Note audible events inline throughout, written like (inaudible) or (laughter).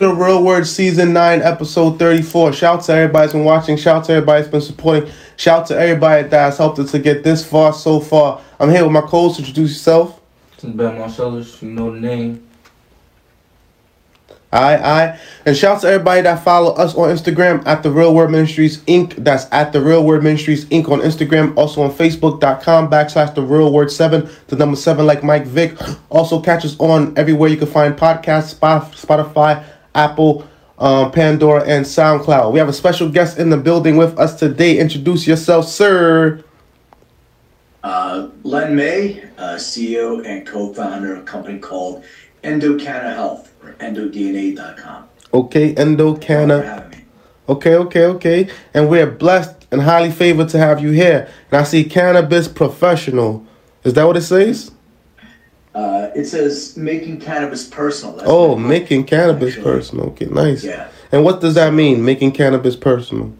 The Real Word Season 9, Episode 34. Shout to everybody that's been watching. Shout to everybody that's been supporting. Shout to everybody that has helped us to get this far so far. I'm here with my co-host. Introduce yourself. Since Ben Marcellus, you know the name. Aye, aye. And shout to everybody that follow us on Instagram at The Real Word Ministries Inc. That's at The Real Word Ministries Inc. on Instagram. Also on Facebook.com backslash The Real Word 7. The number 7 like Mike Vick. Also catch us on everywhere you can find podcasts, Spotify, Apple, um, Pandora, and SoundCloud. We have a special guest in the building with us today. Introduce yourself, sir. Uh, Len May, uh, CEO and co-founder of a company called Endocanna Health or endodna.com. Okay, Endo Thank you for Canna. having me. Okay, okay, okay. And we're blessed and highly favored to have you here. And I see cannabis professional. Is that what it says? Uh, it says making cannabis personal. That's Oh, making cannabis actually. personal. Okay, nice. Yeah. And what does that mean, making cannabis personal?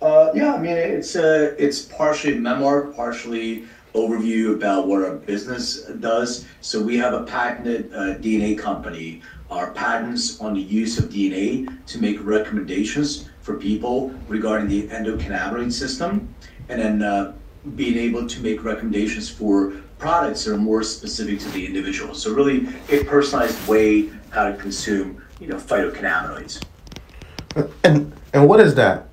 Uh, yeah, I mean it's uh, it's partially memoir, partially overview about what our business does. So we have a patented uh, DNA company. Our patents on the use of DNA to make recommendations for people regarding the endocannabinoid system, and then uh, being able to make recommendations for products that are more specific to the individual. So really, a personalized way how to consume, you know, phytocannabinoids. And and what is that?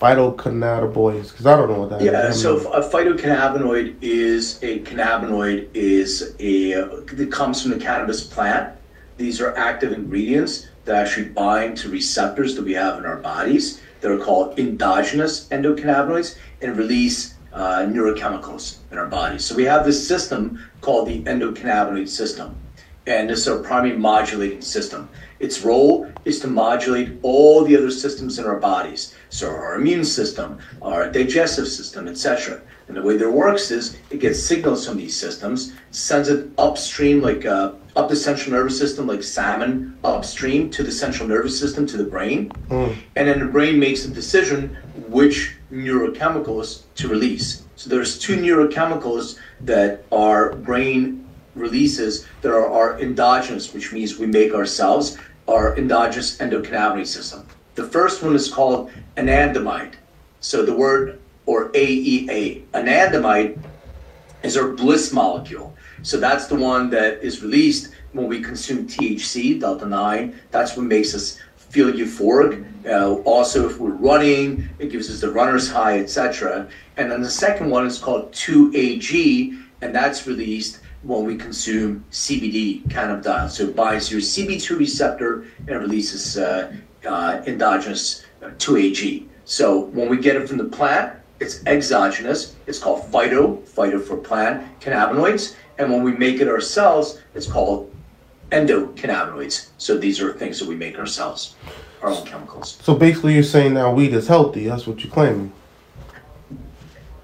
Phytocannabinoids, because I don't know what that is. Yeah, I so a phytocannabinoid is a cannabinoid is a that comes from the cannabis plant. These are active ingredients that actually bind to receptors that we have in our bodies that are called endogenous endocannabinoids and release uh, neurochemicals in our bodies. So we have this system called the endocannabinoid system, and is our primary modulating system. Its role is to modulate all the other systems in our bodies, so our immune system, our digestive system, etc. And the way that it works is it gets signals from these systems, sends it upstream, like uh, up the central nervous system, like salmon upstream to the central nervous system to the brain, hmm. and then the brain makes a decision which neurochemicals to release. So there's two neurochemicals that our brain releases that are, are endogenous, which means we make ourselves, our endogenous endocannabinoid system. The first one is called anandamide. So the word, or AEA, anandamide is our bliss molecule. So that's the one that is released when we consume THC, delta 9. That's what makes us feel euphoric. Uh, also, if we're running, it gives us the runner's high, etc. And then the second one is called 2AG, and that's released when we consume CBD cannabidiol. So it binds your CB2 receptor and releases uh, uh, endogenous uh, 2AG. So when we get it from the plant, it's exogenous. It's called phyto, phyto for plant, cannabinoids. And when we make it ourselves, it's called endocannabinoids. So these are things that we make ourselves, our own chemicals. so basically, you're saying now weed is healthy. That's what you're claiming.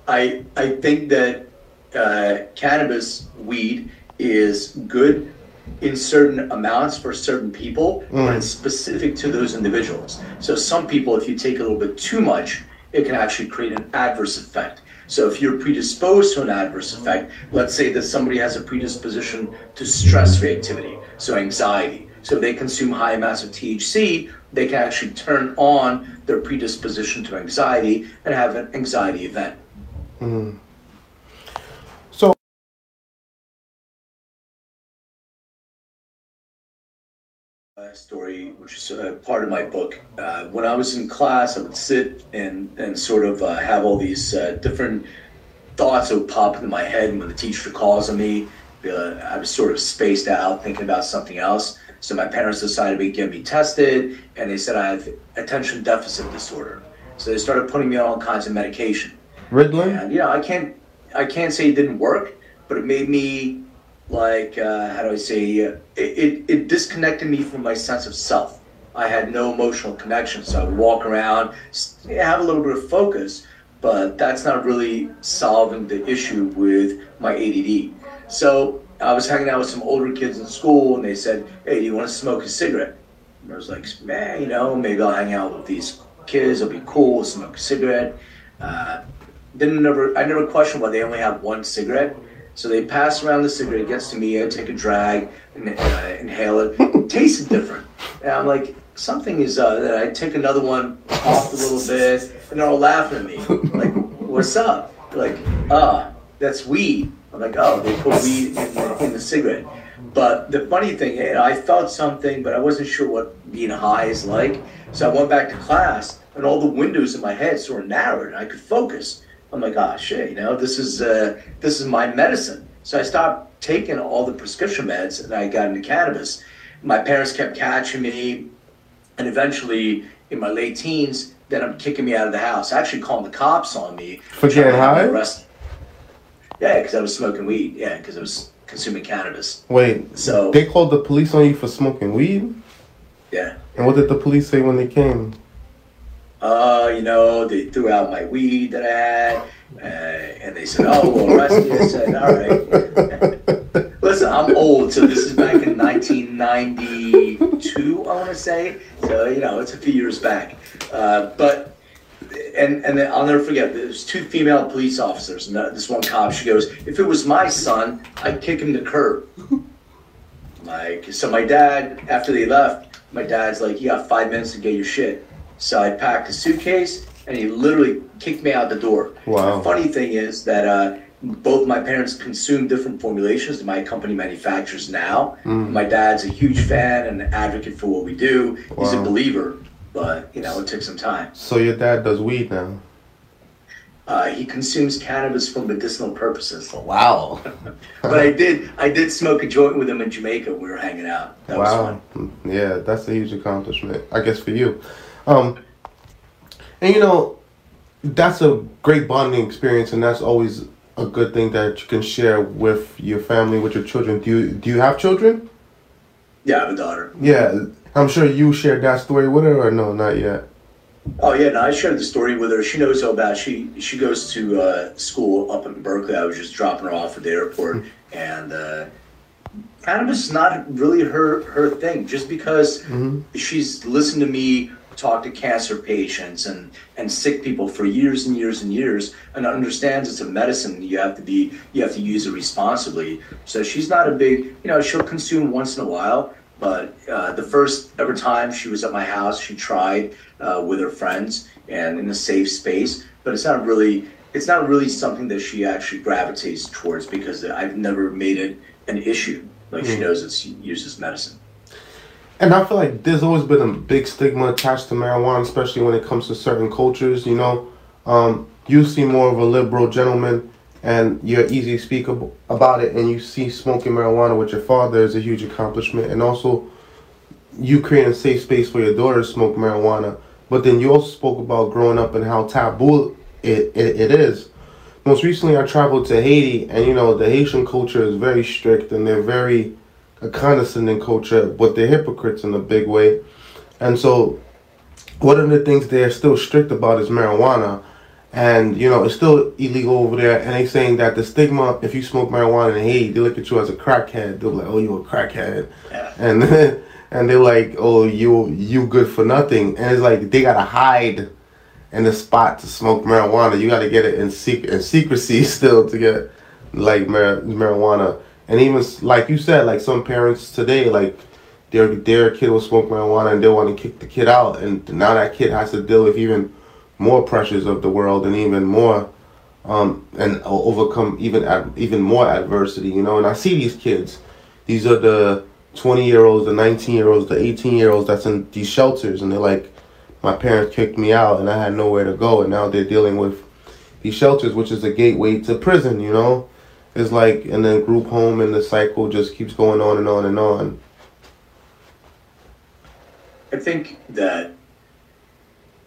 I I think that uh, cannabis weed is good in certain amounts for certain people, but it's specific to those individuals. So some people, if you take a little bit too much, it can actually create an adverse effect. So if you're predisposed to an adverse effect, let's say that somebody has a predisposition to stress reactivity, so anxiety, So they consume high amounts of THC, they can actually turn on their predisposition to anxiety and have an anxiety event. So story, which is uh, part of my book. Uh, when I was in class, I would sit and, and sort of uh, have all these uh, different thoughts that would pop into my head. And when the teacher calls on me, uh, I was sort of spaced out thinking about something else. So my parents decided to get me tested, and they said I have attention deficit disorder. So they started putting me on all kinds of medication. Ritalin. And you know, I can't I can't say it didn't work, but it made me like uh, how do I say uh, it, it it disconnected me from my sense of self. I had no emotional connection, so I would walk around, have a little bit of focus, but that's not really solving the issue with my ADD. So I was hanging out with some older kids in school, and they said, "Hey, do you want to smoke a cigarette?" And I was like, "Man, you know, maybe I'll hang out with these kids. It'll be cool, smoke a cigarette." Uh, didn't never I never questioned why they only have one cigarette. So they pass around the cigarette, it gets to me, I take a drag, and uh, inhale it. it. Tasted different. And I'm like, something is uh, that I take another one off a little bit, and they're all laughing at me. Like, what's up? They're like, ah, that's weed. I'm like, oh, they put weed in the, in the cigarette. But the funny thing, I felt something, but I wasn't sure what being high is like. So I went back to class, and all the windows in my head sort of narrowed, and I could focus. I'm gosh, ah, shit, you know, this is uh, this is my medicine. So I stopped taking all the prescription meds, and I got into cannabis. My parents kept catching me, and eventually, in my late teens, then I'm kicking me out of the house. Actually, calling the cops on me For getting to have me high? arrested. Yeah, because I was smoking weed. Yeah, because I was consuming cannabis. Wait. So- they called the police on you for smoking weed. Yeah. And what did the police say when they came? Uh, you know, they threw out my weed that I had, uh, and they said, "Oh, we'll you." I said, "All right." Listen, I'm old, so this is back in 1992, I want to say. So you know, it's a few years back. Uh, but and and I'll never forget. There's two female police officers, and this one cop. She goes, "If it was my son, I'd kick him to curb." Like, so my dad, after they left, my dad's like, "You got five minutes to get your shit." So I packed a suitcase, and he literally kicked me out the door. Wow. The funny thing is that uh, both my parents consume different formulations that my company manufactures now. My dad's a huge fan and an advocate for what we do. Wow. He's a believer, but you know, it took some time. So your dad does weed now. Uh, he consumes cannabis for medicinal purposes. Wow. (laughs) But I did, I did smoke a joint with him in Jamaica. We were hanging out. That was wow. fun. Yeah, that's a huge accomplishment, I guess, for you. Um, and you know, that's a great bonding experience, and that's always a good thing that you can share with your family, with your children. Do you do you have children? Yeah, I have a daughter. Yeah, I'm sure you shared that story with her, or no, not yet. Oh yeah, no, I shared the story with her. She knows all about. It. She she goes to uh, school up in Berkeley. I was just dropping her off at the airport, and uh, cannabis is not really her her thing. Just because she's listened to me talk to cancer patients and and sick people for years and years and years, and understands it's a medicine. You have to be you have to use it responsibly. So she's not a big you know she'll consume once in a while. But uh, the first ever time she was at my house, she tried uh, with her friends and in a safe space. But it's not really it's not really something that she actually gravitates towards because I've never made it an issue. Like she knows it's used as medicine. And I feel like there's always been a big stigma attached to marijuana, especially when it comes to certain cultures. You know, um, you see more of a liberal gentleman, and you're easy to speak ab- about it. And you see smoking marijuana with your father is a huge accomplishment, and also you create a safe space for your daughter to smoke marijuana. But then you also spoke about growing up and how taboo it, it, it is. Most recently, I traveled to Haiti, and you know the Haitian culture is very strict, and they're very a condescending culture, but they're hypocrites in a big way. And so, one of the things they're still strict about is marijuana. And, you know, it's still illegal over there. And they saying that the stigma, if you smoke marijuana in Haiti, they look at you as a crackhead. They're like, oh, you a crackhead. Yeah. And (laughs) and they're like, oh, you you good for nothing. And it's like they got to hide in the spot to smoke marijuana. You got to get it in, sec- in secrecy (laughs) still to get, like, mar- marijuana and even like you said, like some parents today, like their their kid will smoke marijuana and they want to kick the kid out, and now that kid has to deal with even more pressures of the world and even more um, and overcome even even more adversity. You know, and I see these kids. These are the twenty year olds, the nineteen year olds, the eighteen year olds that's in these shelters, and they're like, my parents kicked me out, and I had nowhere to go, and now they're dealing with these shelters, which is a gateway to prison. You know, it's like, and then group home, and the cycle just keeps going on and on and on. I think that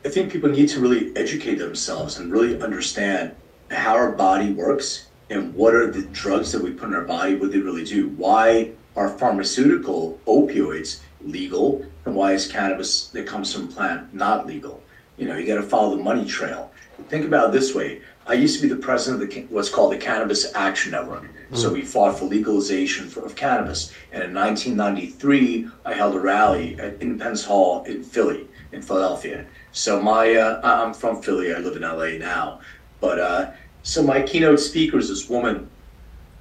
I think people need to really educate themselves and really understand how our body works and what are the drugs that we put in our body, what they really do. Why are pharmaceutical opioids legal and why is cannabis that comes from plant not legal? You know, you got to follow the money trail. Think about it this way. I used to be the president of the, what's called the Cannabis Action Network. So we fought for legalization for, of cannabis. And in 1993, I held a rally at Independence Hall in Philly, in Philadelphia. So my, uh, I'm from Philly. I live in LA now. But uh, so my keynote speaker is this woman.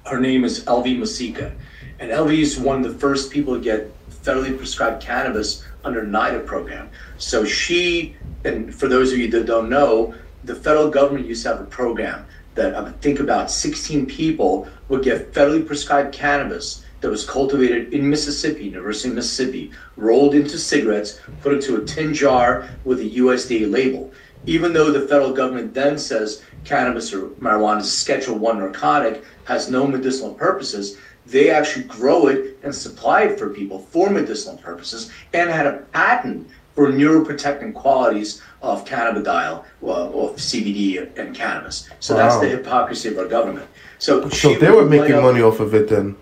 Her name is Elvy Musikka. And Elvy is one of the first people to get federally prescribed cannabis under NIDA program. So she, and for those of you that don't know, the federal government used to have a program that I think about 16 people would get federally prescribed cannabis that was cultivated in Mississippi, University of Mississippi, rolled into cigarettes, put into a tin jar with a USDA label. Even though the federal government then says cannabis or marijuana is a Schedule One narcotic, has no medicinal purposes, they actually grow it and supply it for people for medicinal purposes, and had a patent for neuroprotecting qualities of cannabidiol, well, of CBD and cannabis. So that's the hypocrisy of our government. So, So they were making money off of it then.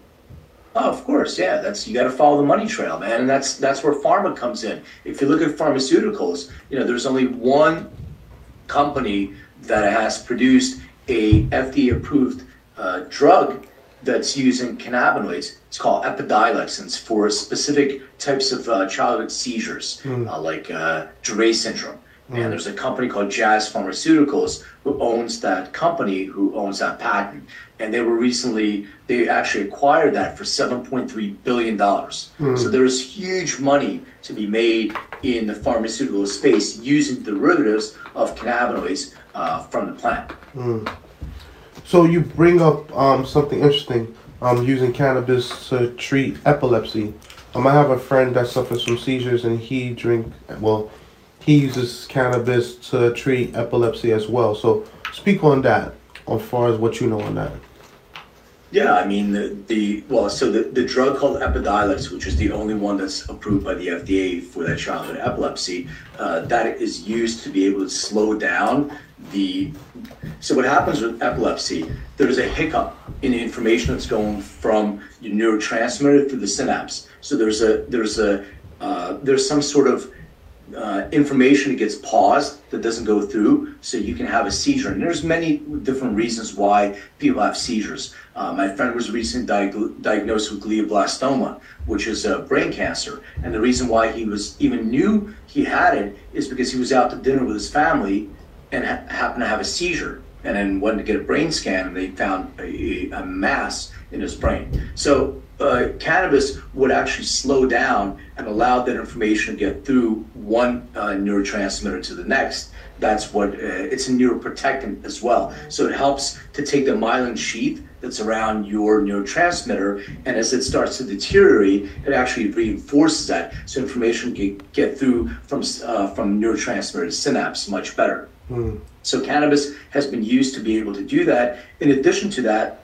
Oh, of course, yeah. That's you got to follow the money trail, man, and that's that's where pharma comes in. If you look at pharmaceuticals, you know, there's only one company that has produced a FDA-approved uh, drug that's using cannabinoids. It's called Epidiolex, and it's for specific types of uh, childhood seizures, uh, like uh, Dravet syndrome. And there's a company called Jazz Pharmaceuticals who owns that company, who owns that patent. And they were recently, they actually acquired that for $7.3 billion. So there's huge money to be made in the pharmaceutical space using derivatives of cannabinoids uh, from the plant. So you bring up um, something interesting, um, using cannabis to treat epilepsy. Um, I have a friend that suffers from seizures, and he drink well, he uses cannabis to treat epilepsy as well. So speak on that, as far as what you know on that. Yeah, I mean the, the well, so the, the drug called Epidiolex, which is the only one that's approved by the FDA for that childhood epilepsy, uh, that is used to be able to slow down the. So what happens with epilepsy? There's a hiccup in the information that's going from your neurotransmitter through the synapse. So there's a there's a uh, there's some sort of uh, information gets paused that doesn't go through, so you can have a seizure. And there's many different reasons why people have seizures. Uh, my friend was recently diag- diagnosed with glioblastoma, which is a brain cancer. And the reason why he was even knew he had it is because he was out to dinner with his family and ha- happened to have a seizure. And then went to get a brain scan, and they found a, a mass in his brain. So uh, cannabis would actually slow down and allow that information to get through one uh, neurotransmitter to the next. That's what uh, it's a neuroprotectant as well. So it helps to take the myelin sheath that's around your neurotransmitter, and as it starts to deteriorate, it actually reinforces that, so information can get through from uh, from neurotransmitter to synapse much better. So cannabis has been used to be able to do that. In addition to that,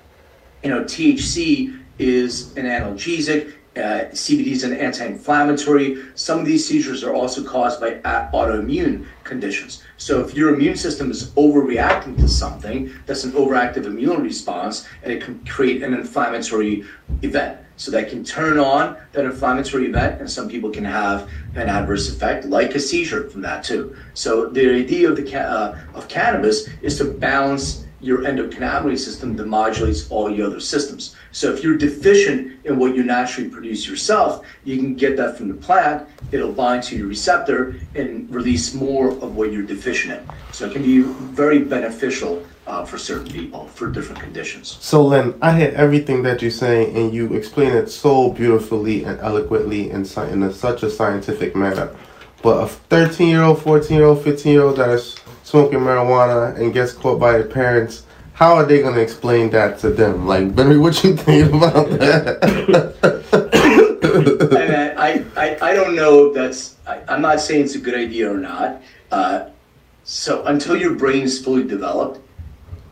you know, THC is an analgesic. Uh, CBD is an anti-inflammatory. Some of these seizures are also caused by a- autoimmune conditions. So if your immune system is overreacting to something, that's an overactive immune response, and it can create an inflammatory event. So that can turn on that inflammatory event, and some people can have an adverse effect, like a seizure from that too. So the idea of the uh, of cannabis is to balance your endocannabinoid system that modulates all your other systems. So if you're deficient in what you naturally produce yourself, you can get that from the plant. It'll bind to your receptor and release more of what you're deficient in. So it can be very beneficial uh, for certain people for different conditions. So, Len, I hear everything that you're saying, and you explain it so beautifully and eloquently and in a, such a scientific manner. But a 13 year old, 14 year old, 15 year old that is smoking marijuana and gets caught by their parents, how are they to explain that to them? Like, Barry, what you think about that? and I, I, I don't know if that's, I, I'm not saying it's a good idea or not. Uh, so until your brain is fully developed,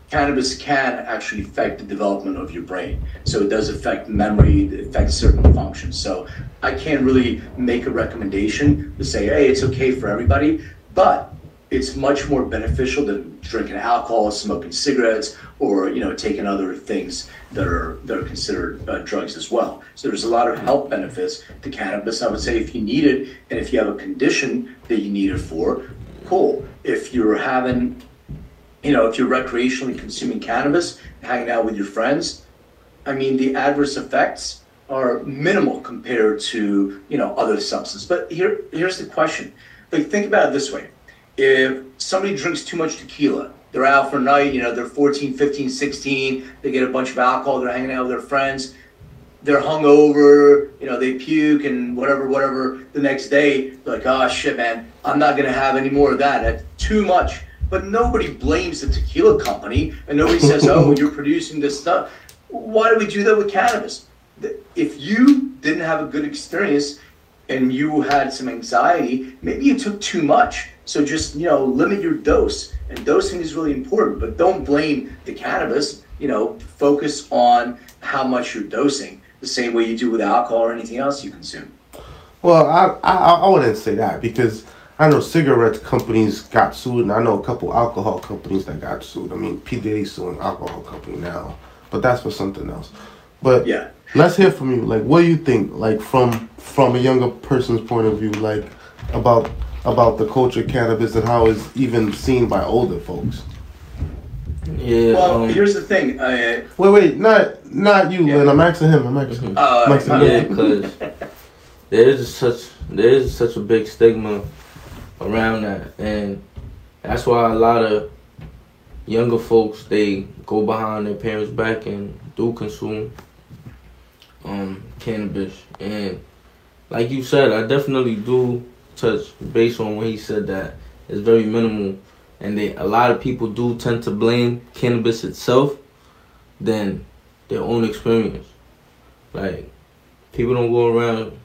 cannabis can actually affect the development of your brain. So it does affect memory, it affects certain functions. So I can't really make a recommendation to say, hey, it's okay for everybody, but it's much more beneficial than drinking alcohol, smoking cigarettes, or you know taking other things that are that are considered uh, drugs as well. So there's a lot of health benefits to cannabis. I would say if you need it and if you have a condition that you need it for, cool. If you're having you know, if you're recreationally consuming cannabis, hanging out with your friends, I mean, the adverse effects are minimal compared to, you know, other substances. But here, here's the question. Like, think about it this way. If somebody drinks too much tequila, they're out for a night, you know, they're 14, 15, 16, they get a bunch of alcohol, they're hanging out with their friends, they're hungover, you know, they puke and whatever, whatever. The next day, like, oh shit, man, I'm not gonna have any more of that. That's too much. But nobody blames the tequila company, and nobody says, (laughs) "Oh, you're producing this stuff." Why do we do that with cannabis? If you didn't have a good experience and you had some anxiety, maybe you took too much. So just you know, limit your dose, and dosing is really important. But don't blame the cannabis. You know, focus on how much you're dosing, the same way you do with alcohol or anything else you consume. Well, I, I I wouldn't say that because I know cigarette companies got sued, and I know a couple alcohol companies that got sued. I mean, P Diddy's suing alcohol company now, but that's for something else. But Yeah. let's hear from you. Like, what do you think? Like, from from a younger person's point of view, like about about the culture of cannabis and how it's even seen by older folks. Yeah. Well, um, here's the thing. Uh, Wait, wait, not not you, Yeah. Len. I'm asking him. I'm asking. him. uh, I'm asking my- him. yeah, because there is such there is such a big stigma around that, and that's why a lot of younger folks they go behind their parents' back and do consume um cannabis. And like you said, I definitely do touch based on what he said that it's very minimal, and they a lot of people do tend to blame cannabis itself than their own experience. Like people don't go around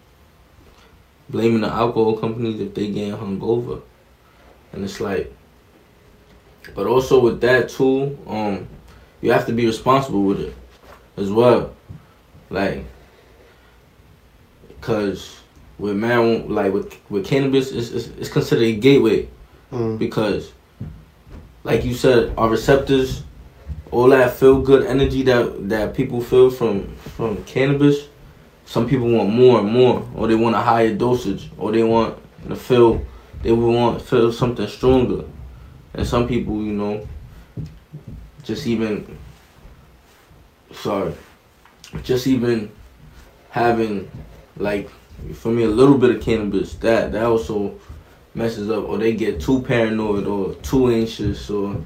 blaming the alcohol companies if they getting hungover, and it's like. But also with that too, um, you have to be responsible with it, as well, like. Cause with marijuana, like with with cannabis, it's, it's, it's considered a gateway Mm. because, like you said, our receptors, all that feel good energy that that people feel from from cannabis, some people want more and more, or they want a higher dosage, or they want to feel they want to feel something stronger, and some people, you know, just even sorry, just even having like for me a little bit of cannabis that that also messes up or they get too paranoid or too anxious or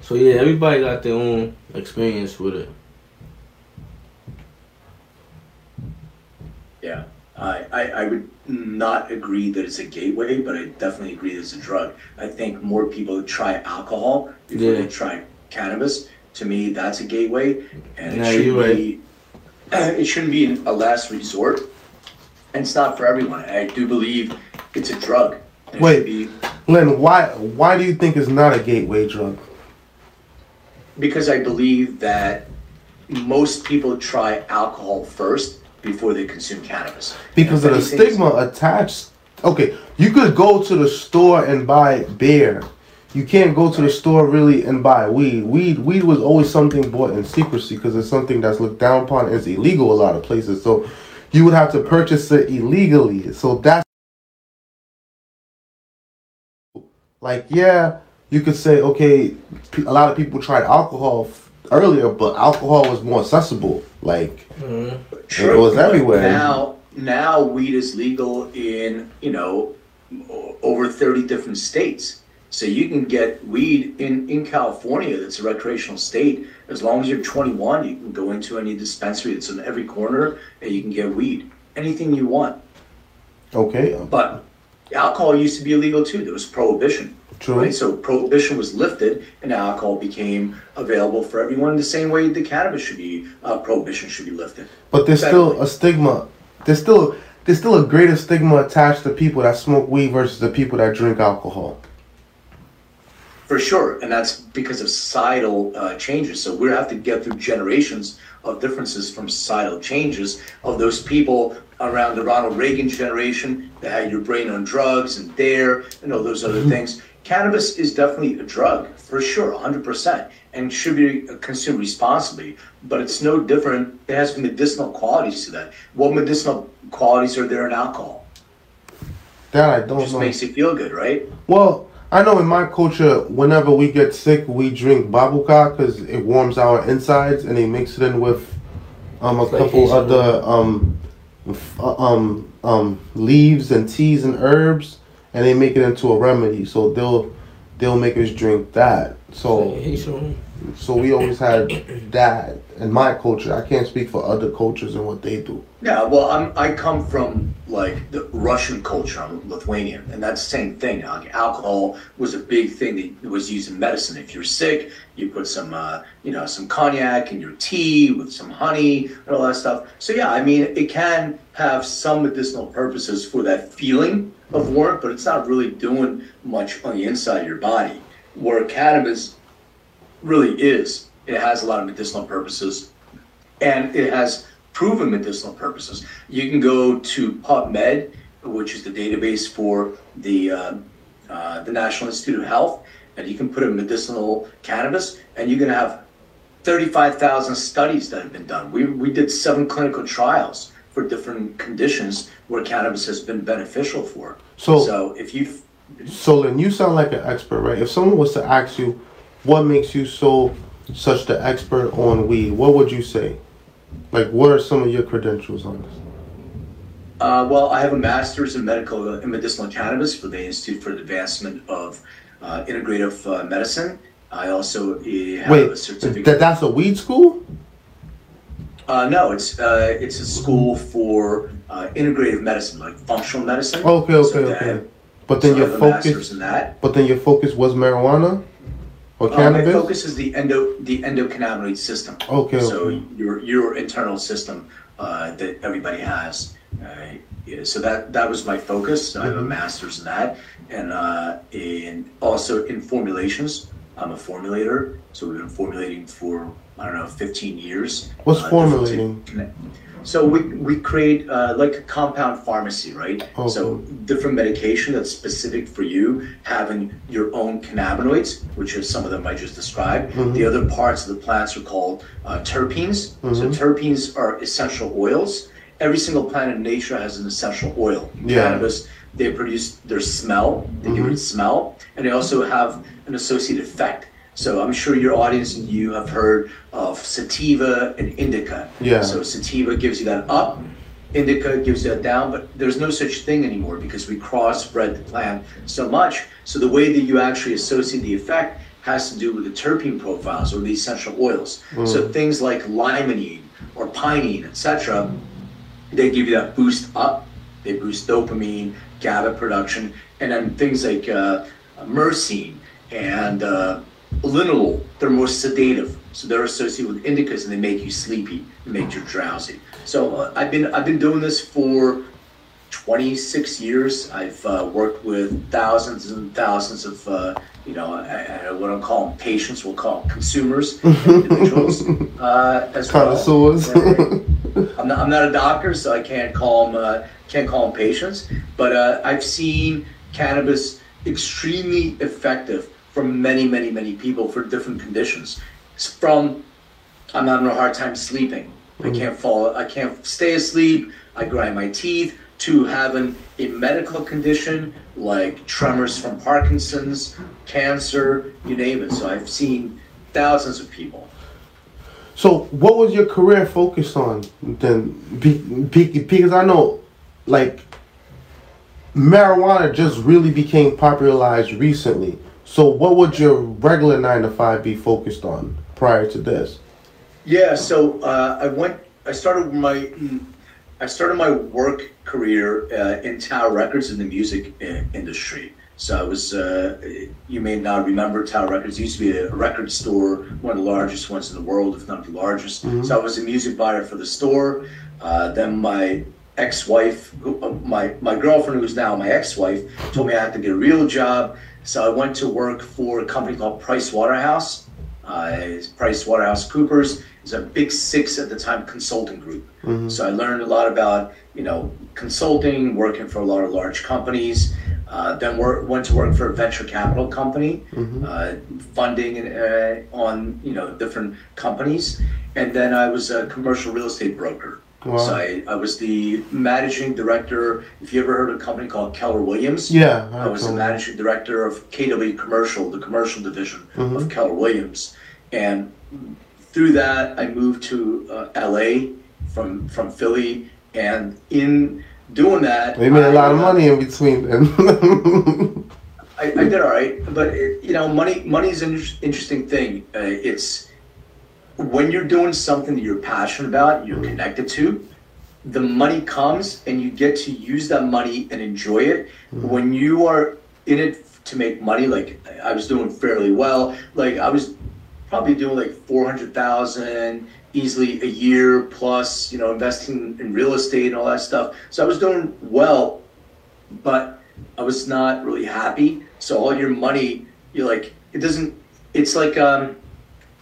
so yeah everybody got their own experience with it Yeah, I, I, I would not agree that it's a gateway, but I definitely agree that it's a drug. I think more people try alcohol before Yeah. they try cannabis. To me, that's a gateway, and Nah, it should be. (clears throat) It shouldn't be a last resort, it's not for everyone. I do believe it's a drug. and it Wait. be- Len, why why do you think it's not a gateway drug? because I believe that most people try alcohol first before they consume cannabis. Because of the stigma attached. Okay, you could go to the store and buy beer. You can't go to the store really and buy weed. Weed, weed was always something bought in secrecy because it's something that's looked down upon as illegal a lot of places. So you would have to purchase it illegally. So that's like, yeah, you could say, okay, a lot of people tried alcohol f- earlier, but alcohol was more accessible. Like mm-hmm. it was everywhere. Now, now weed is legal in you know over thirty different states. So you can get weed in in California. That's a recreational state. As long as you're 21, you can go into any dispensary that's in every corner, and you can get weed, anything you want. okay, But alcohol used to be illegal too. There was prohibition. True. Right? So prohibition was lifted, and alcohol became available for everyone. The same way the cannabis should be, uh, prohibition should be lifted. but there's still a stigma. There's still there's still a greater stigma attached to people that smoke weed versus the people that drink alcohol. For sure, and that's because of societal uh, changes. So we have to get through generations of differences from societal changes of those people around the Ronald Reagan generation that had your brain on drugs and dare and all those other things. Cannabis is definitely a drug for sure, 100%, and should be consumed responsibly. But it's no different. It has medicinal qualities to that. What medicinal qualities are there in alcohol? That I don't Just know. makes you feel good, right? Well, I know in my culture, whenever we get sick, we drink babuka because it warms our insides, and they mix it in with um, a couple other um, f- uh, um, um, leaves and teas and herbs, and they make it into a remedy. So they'll they'll make us drink that. So Haitian. so we always had that in my culture. I can't speak for other cultures and what they do. Yeah, well, I'm, I come from like the Russian culture. I'm Lithuanian, and that's the same thing. Like, alcohol was a big thing that was used in medicine. If you're sick, you put some, uh, you know, some cognac in your tea with some honey and all that stuff. So yeah, I mean, it can have some medicinal purposes for that feeling of warmth, but it's not really doing much on the inside of your body. Where cannabis really is, it has a lot of medicinal purposes and it has proven medicinal purposes. You can go to PubMed, which is the database for the uh, uh, the National Institute of Health, and you can put in medicinal cannabis, and you're going to have 35,000 studies that have been done. We we did seven clinical trials for different conditions where cannabis has been beneficial for. So- so if you So then you sound like an expert, right? If someone was to ask you, what makes you so such the expert on weed, what would you say? Like, what are some of your credentials on this? Uh, well, I have a master's in medical and medicinal cannabis for the Institute for the Advancement of uh, Integrative uh, Medicine. I also uh, have a certificate. that that's a weed school? uh, no, it's uh, it's a school for uh, integrative medicine, like functional medicine. Okay, So okay, that- okay. But then your focus, in that. but then your focus was marijuana or my cannabis? focus is the endo the endocannabinoid system. Okay, So okay. your your internal system uh, that everybody has. Uh, yeah, so that that was my focus. I have a Mm-hmm. master's in that, and uh, in also in formulations. I'm a formulator, so we've been formulating for I don't know 15 years. What's Uh, formulating? different- So we we create uh, like a compound pharmacy, right? So different medication that's specific for you, having your own cannabinoids, which is some of them I just described. Mm-hmm. The other parts of the plants are called uh, terpenes. Mm-hmm. So terpenes are essential oils. Every single plant in nature has an essential oil. Yeah. Cannabis, they produce their smell, they give Mm-hmm. it smell, and they also have an associated effect. So I'm sure your audience and you have heard of sativa and indica. Yeah. So sativa gives you that up, indica gives you that down, but there's no such thing anymore because we crossbred the plant so much. So the way that you actually associate the effect has to do with the terpene profiles or the essential oils. So things like limonene or pinene, etc., they give you that boost up. They boost dopamine, GABA production, and then things like uh, myrcene and uh, linalool, they're more sedative. So they're associated with indicas and they make you sleepy, make you drowsy. So uh, I've been I've been doing this for 26 years. I've uh, worked with thousands and thousands of uh, you know I, I, what I'm calling patients. We'll call them consumers, (laughs) individuals uh, as well. Connoisseurs. I'm not, I'm not a doctor, so I can't call them uh, can't call them patients. But uh, I've seen cannabis extremely effective for many, many, many people for different conditions. It's from I'm having a hard time sleeping. I mm-hmm. can't fall. I can't stay asleep. I grind my teeth. to having a medical condition like tremors from Parkinson's, cancer, you name it. So I've seen thousands of people. So, what was your career focused on then? Be, be, because I know, like, marijuana just really became popularized recently. So, what would your regular nine to five be focused on prior to this? Yeah, so uh, I went. I started my. I started my work career uh, in Tower Records in the music uh, industry. So I was. Uh, you may not remember Tower Records. It used to be a record store, one of the largest ones in the world, if not the largest. So I was a music buyer for the store. Uh, then my ex-wife, uh, my my girlfriend, who's now my ex-wife, told me I had to get a real job. So I went to work for a company called Price Waterhouse. Uh, Price Waterhouse Coopers is a big six at the time consulting group. So I learned a lot about you know consulting, working for a lot of large companies. Uh, then work, went to work for a venture capital company, uh, funding uh, on you know different companies, and then I was a commercial real estate broker. Wow. So I, I was the managing director. If you ever heard of a company called Keller Williams, Yeah, I was the managing director of KW Commercial, the commercial division of Keller Williams, and through that I moved to uh, LA from from Philly, and in doing that, They made a I, lot of money in between then. (laughs) I, I did all right, but it, you know, money money is an inter- interesting thing. Uh, it's when you're doing something that you're passionate about, you're connected to. The money comes, and you get to use that money and enjoy it. When you are in it to make money, like I was doing fairly well. Like I was probably doing like four hundred thousand easily a year plus. You know, investing in real estate and all that stuff. So I was doing well but I was not really happy. So all your money, you're like, it doesn't. It's like um,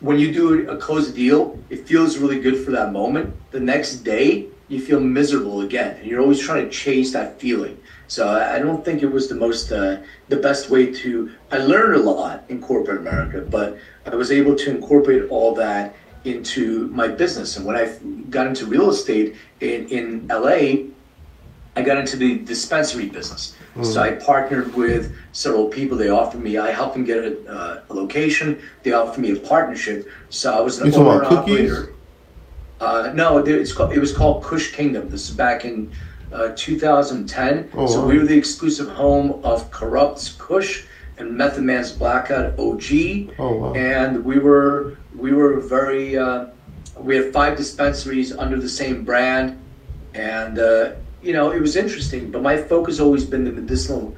when you do a closed deal, it feels really good for that moment. The next day, you feel miserable again, and you're always trying to chase that feeling. So I don't think it was the most, uh, the best way to. I learned a lot in corporate America, but I was able to incorporate all that into my business. And when I got into real estate in in LA, I got into the dispensary business. So I partnered with several people. They offered me, I helped them get a, uh, a location. They offered me a partnership. So I was an owner operator. Uh, no, it- it's called, it was called Kush Kingdom. This is back in uh, 2010. Oh, so wow. we were the exclusive home of Kurupt's Kush and Method Man's Blackout OG. Oh, wow. And we were we were very uh, we had five dispensaries under the same brand, and uh, you know it was interesting. But my focus always been the medicinal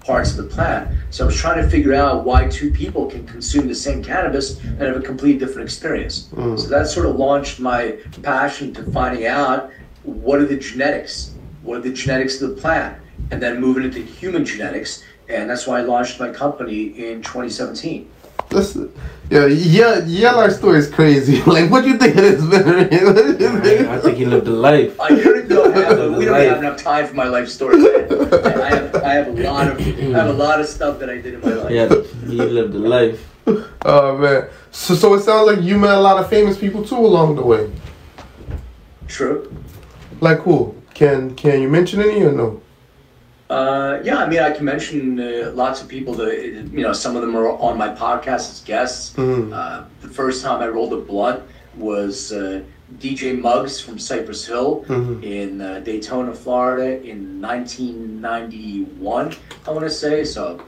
parts of the plant. So I was trying to figure out why two people can consume the same cannabis and have a completely different experience. Mm. So that sort of launched my passion to finding out what are the genetics, what are the genetics of the plant, and then moving into human genetics. And that's why I launched my company in 2017. This, yeah, yeah, yeah. Our story is crazy. (laughs) Like, what do you think of this, man? I think he lived a life. (laughs) I couldn't go have a, we don't Life. have enough time for my life story. man. I have, I have a lot of, I have a lot of stuff that I did in my life. Yeah, he lived a life. (laughs) Oh man. So, so it sounds like you met a lot of famous people too along the way. True. Like who? Can Can you mention any or no? Uh, yeah, I mean, I can mention uh, lots of people that, you know, some of them are on my podcast as guests. Mhm. Uh, the first time I rolled a blunt was uh, DJ Muggs from Cypress Hill Mhm. in uh, Daytona, Florida in 1991, I want to say. So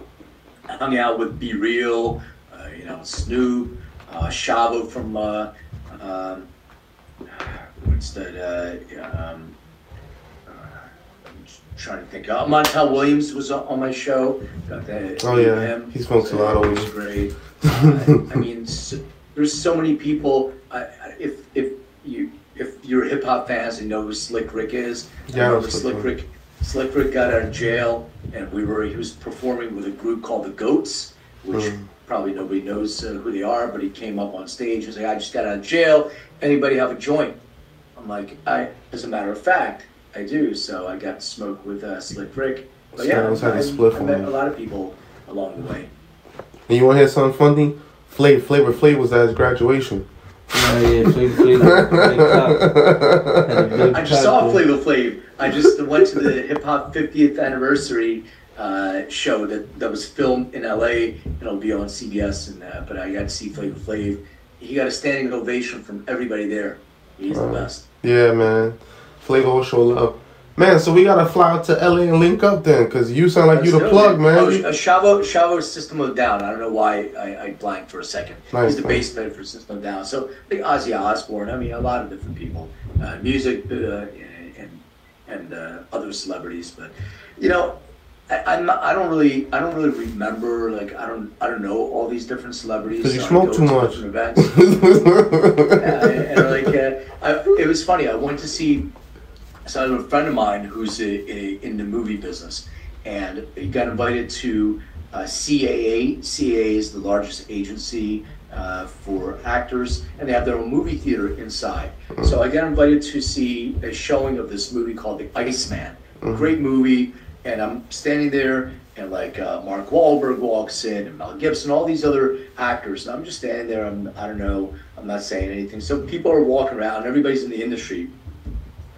I hung out with B-Real, uh, you know, Snoop, uh, Shavo from, uh, um, what's that? Uh, um, trying to think. Uh, Montel Williams was on my show. Got that. Oh, yeah. him. He smokes a lot of weed. great. (laughs) Uh, I mean, s there's so many people. I- if if you if you're hip hop fans and know who Slick Rick is, Yeah, I remember Slick Slick Rick. Rick. Slick Rick got out of jail, and we were he was performing with a group called the Goats, which Mm. probably nobody knows uh, who they are. But he came up on stage and said, "I just got out of jail. Anybody have a joint?" I'm like, I, as a matter of fact, I do. So I got to smoke with uh, Slick Rick. But So yeah, I was having I, a spliff I met a lot of people along the way. And you want to hear something funny? Flavor Flavor Flav was at his graduation. Yeah, yeah, Flavor Flav. Big top. Had a big I just top saw there. Flavor Flav. I just went to the hip hop 50th anniversary uh, show that, that was filmed in LA. It'll be on CBS, and uh, but I got to see Flavor Flav. He got a standing ovation from everybody there. He's the best. Yeah, man. Flavor show love. Man, so we gotta fly out to LA and link up then, cause you sound like you the it, plug, man. Oh, Shavo, Shavo System of Down. I don't know why I, I blanked for a second. Nice, He's the bass player for System of Down. So I think Ozzy Osbourne. I mean, a lot of different people, uh, music uh, and and uh, other celebrities. But you know, I, I'm I don't really I don't really remember like I don't I don't know all these different celebrities. 'Cause you so smoke too to much. Events. (laughs) And, and, like uh, I, it was funny. I went to see so I have a friend of mine who's a, a, in the movie business, and he got invited to uh, CAA. CAA is the largest agency uh, for actors, and they have their own movie theater inside. So I got invited to see a showing of this movie called The Iceman. Great movie, and I'm standing there. And like uh, Mark Wahlberg walks in, and Mel Gibson, all these other actors, and I'm just standing there. I'm, I don't know. I'm not saying anything. So people are walking around. Everybody's in the industry,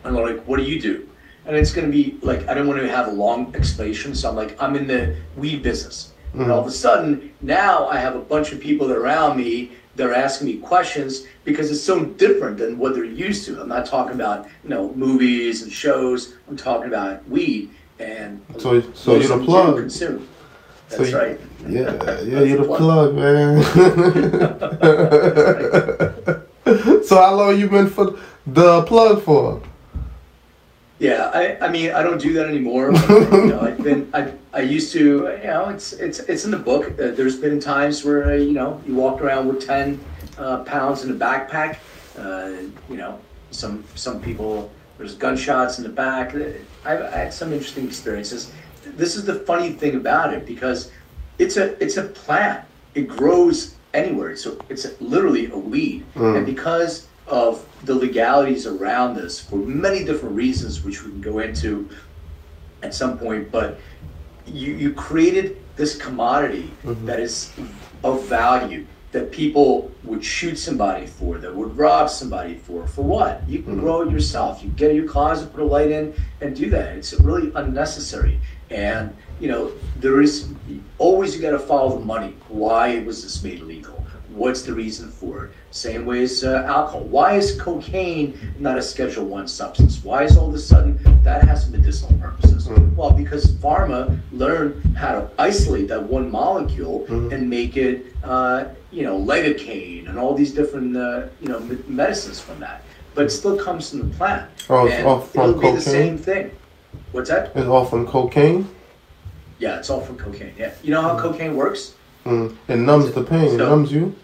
and they're like, "What do you do?" And it's going to be like I don't want to have a long explanation, so I'm like, "I'm in the weed business." And all of a mm-hmm. sudden, now I have a bunch of people that are around me. that are asking me questions because it's so different than what they're used to. I'm not talking about you know movies and shows. I'm talking about weed and So- so you're the plug. Consume. So That's you- right. Yeah, yeah, (laughs) you're the plug, man. (laughs) (laughs) so how long you been for the plug for? Yeah, I, I mean, I don't do that anymore. you (laughs) know, I've been, I, I used to, you know, it's, it's, it's in the book. Uh, there's been times where, uh, you know, you walk around with 10 uh, pounds in a backpack. Uh, you know, some, some people, there's gunshots in the back. Uh, I've I had some interesting experiences. This is the funny thing about it because it's a, it's a plant. It grows anywhere. So it's literally a weed. And because of the legalities around this for many different reasons, which we can go into at some point, but you, you created this commodity mm-hmm. that is of value that people would shoot somebody for, that would rob somebody for. For what? You can mm-hmm. grow it yourself. You get in your closet, put a light in, and do that. It's really unnecessary. And you know, there is always you got to follow the money. Why was this made illegal? What's the reason for it? Same way as uh, alcohol. Why is cocaine not a Schedule One substance? Why is all of a sudden that has medicinal purposes? Well, because pharma learned how to isolate that one molecule and make it, uh, you know, lidocaine and all these different, uh, you know, me- medicines from that. But it still comes from the plant. Oh, it's and all from it'll be the cocaine? same thing. What's that? It's all from cocaine. Yeah, it's all from cocaine. Yeah, you know how cocaine works? Mm. It numbs the pain. It numbs you.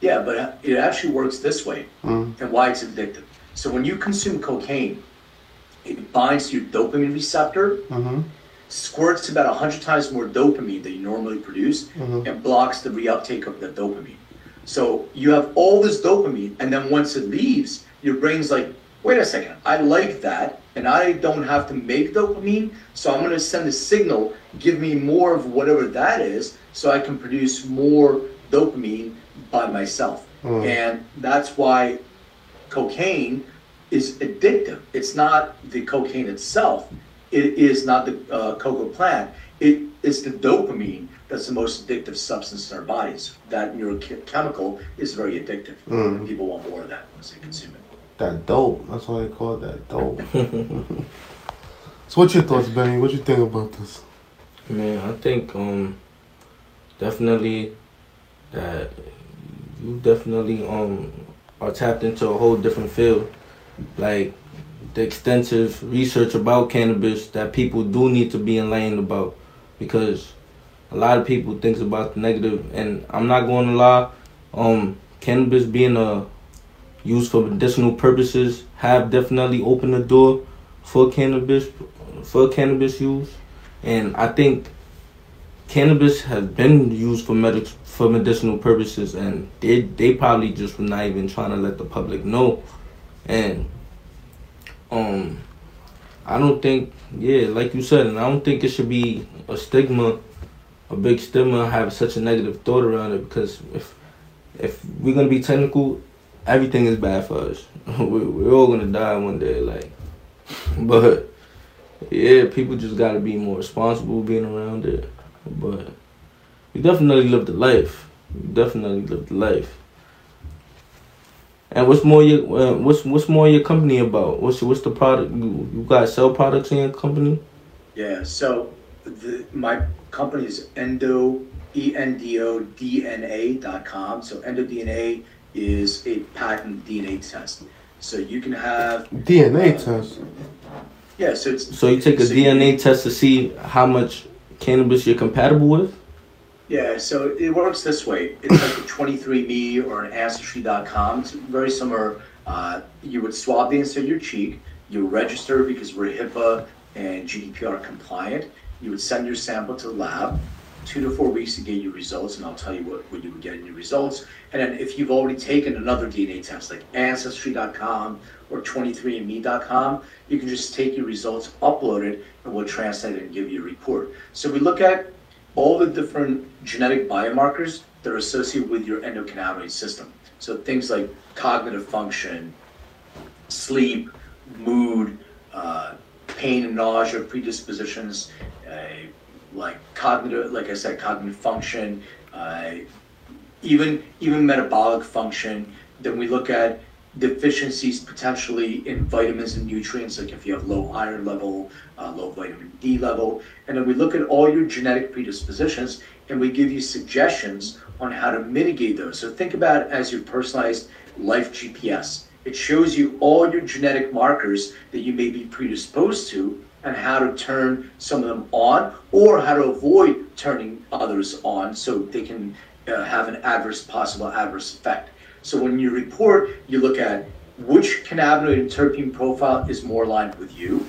Yeah, but it actually works this way, Mm. and why it's addictive. So when you consume cocaine, it binds to your dopamine receptor, Mm-hmm. squirts about 100 times more dopamine than you normally produce, Mhm. and blocks the reuptake of the dopamine. So you have all this dopamine, and then once it leaves, your brain's like, wait a second, I like that, and I don't have to make dopamine, so I'm going to send a signal, give me more of whatever that is, so I can produce more dopamine by myself. Mm. And that's why cocaine is addictive. It's not the cocaine itself. It is not the uh, cocoa plant. It is the dopamine that's the most addictive substance in our bodies. That neurochemical is very addictive. Mm. And people want more of that once they consume it. That dope. That's why they call it that dope. (laughs) so, what's your thoughts, Benny? What you think about this? Man, I think um definitely that you definitely um are tapped into a whole different field. Like the extensive research about cannabis that people do need to be enlightened about because a lot of people thinks about the negative and I'm not going to lie, um cannabis being a used for medicinal purposes have definitely opened the door for cannabis for cannabis use and I think cannabis has been used for medic for medicinal purposes, and they they probably just were not even trying to let the public know. And um, I don't think, yeah, like you said, and I don't think it should be a stigma, a big stigma, have such a negative thought around it because if if we're gonna be technical, everything is bad for us. (laughs) we, we're all gonna die one day, like. But yeah, people just gotta be more responsible being around it. But you definitely lived the life. You definitely lived the life. And what's more your uh, what's what's more your company about? What's what's the product you, you guys sell products in your company? Yeah, so the, my company is Endo E N D O D N A dot com. So EndoDNA is a patent DNA test. So you can have DNA test. yeah. So it's So you take a so you- DNA test to see how much cannabis you're compatible with. Yeah, so it works this way. It's like a 23andMe or an Ancestry.com. It's very similar. Uh, you would swab the inside of your cheek. You register because we're HIPAA and GDPR compliant. You would send your sample to the lab. Two to four weeks to get your results, and I'll tell you what, what you get your results. And then if you've already taken another DNA test like Ancestry.com or 23andMe.com, you can just take your results, upload it, and we'll translate it and give you a report. So we look at all the different genetic biomarkers that are associated with your endocannabinoid system. So things like cognitive function, sleep, mood, uh, pain and nausea, predispositions, uh, like cognitive, like I said, cognitive function, uh, even even metabolic function. Then we look at deficiencies potentially in vitamins and nutrients, like if you have low iron level, uh, low vitamin D level, and then we look at all your genetic predispositions and we give you suggestions on how to mitigate those. So think about it as your personalized life GPS. It shows you all your genetic markers that you may be predisposed to and how to turn some of them on or how to avoid turning others on so they can uh, have an adverse, possible adverse effect. So when you report, you look at which cannabinoid and terpene profile is more aligned with you.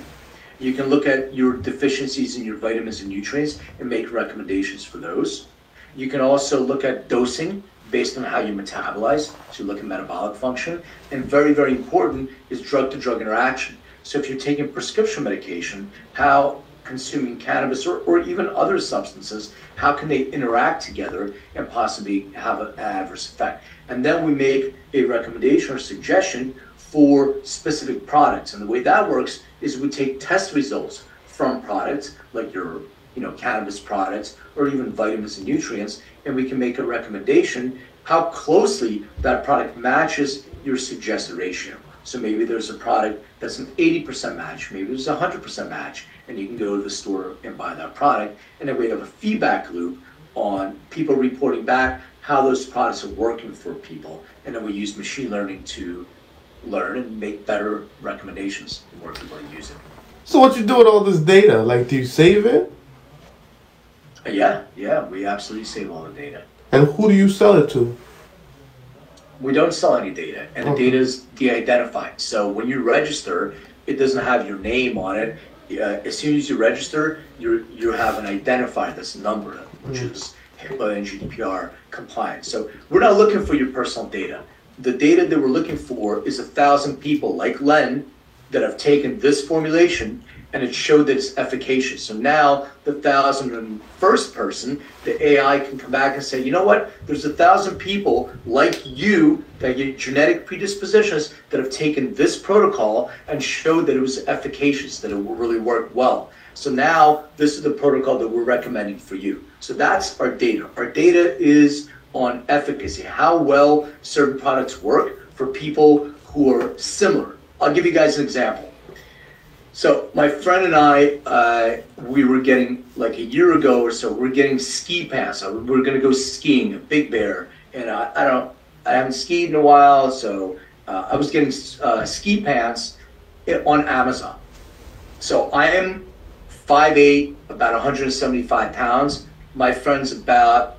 You can look at your deficiencies in your vitamins and nutrients and make recommendations for those. You can also look at dosing based on how you metabolize. So you look at metabolic function. And very, very important is drug to drug interaction. So if you're taking prescription medication, how consuming cannabis or, or even other substances, how can they interact together and possibly have an adverse effect? And then we make a recommendation or suggestion for specific products. And the way that works is we take test results from products like your you know cannabis products or even vitamins and nutrients and we can make a recommendation how closely that product matches your suggested ratio. So maybe there's a product that's an 80% match, maybe there's a 100% match, and you can go to the store and buy that product. And then we have a feedback loop on people reporting back how those products are working for people. And then we use machine learning to learn and make better recommendations for where people are using. So what you do with all this data? Like, do you save it? Uh, Yeah, yeah, we absolutely save all the data. And who do you sell it to? We don't sell any data, and the data is de-identified. So when you register, it doesn't have your name on it. Uh, as soon as you register, you you have an identifier that's numbered, which is HIPAA and GDPR compliant. So we're not looking for your personal data. The data that we're looking for is a thousand people like Len that have taken this formulation and it showed that it's efficacious. So now the thousand and first person, the AI can come back and say, you know what? There's a thousand people like you that get genetic predispositions that have taken this protocol and showed that it was efficacious, that it will really work well. So now this is the protocol that we're recommending for you. So that's our data. Our data is on efficacy, how well certain products work for people who are similar. I'll give you guys an example. So my friend and I, uh, we were getting like a year ago or so. We're getting ski pants. So we're gonna go skiing at Big Bear, and uh, I don't, I haven't skied in a while, so uh, I was getting uh, ski pants on Amazon. So I am 5'8", about 175 pounds. My friend's about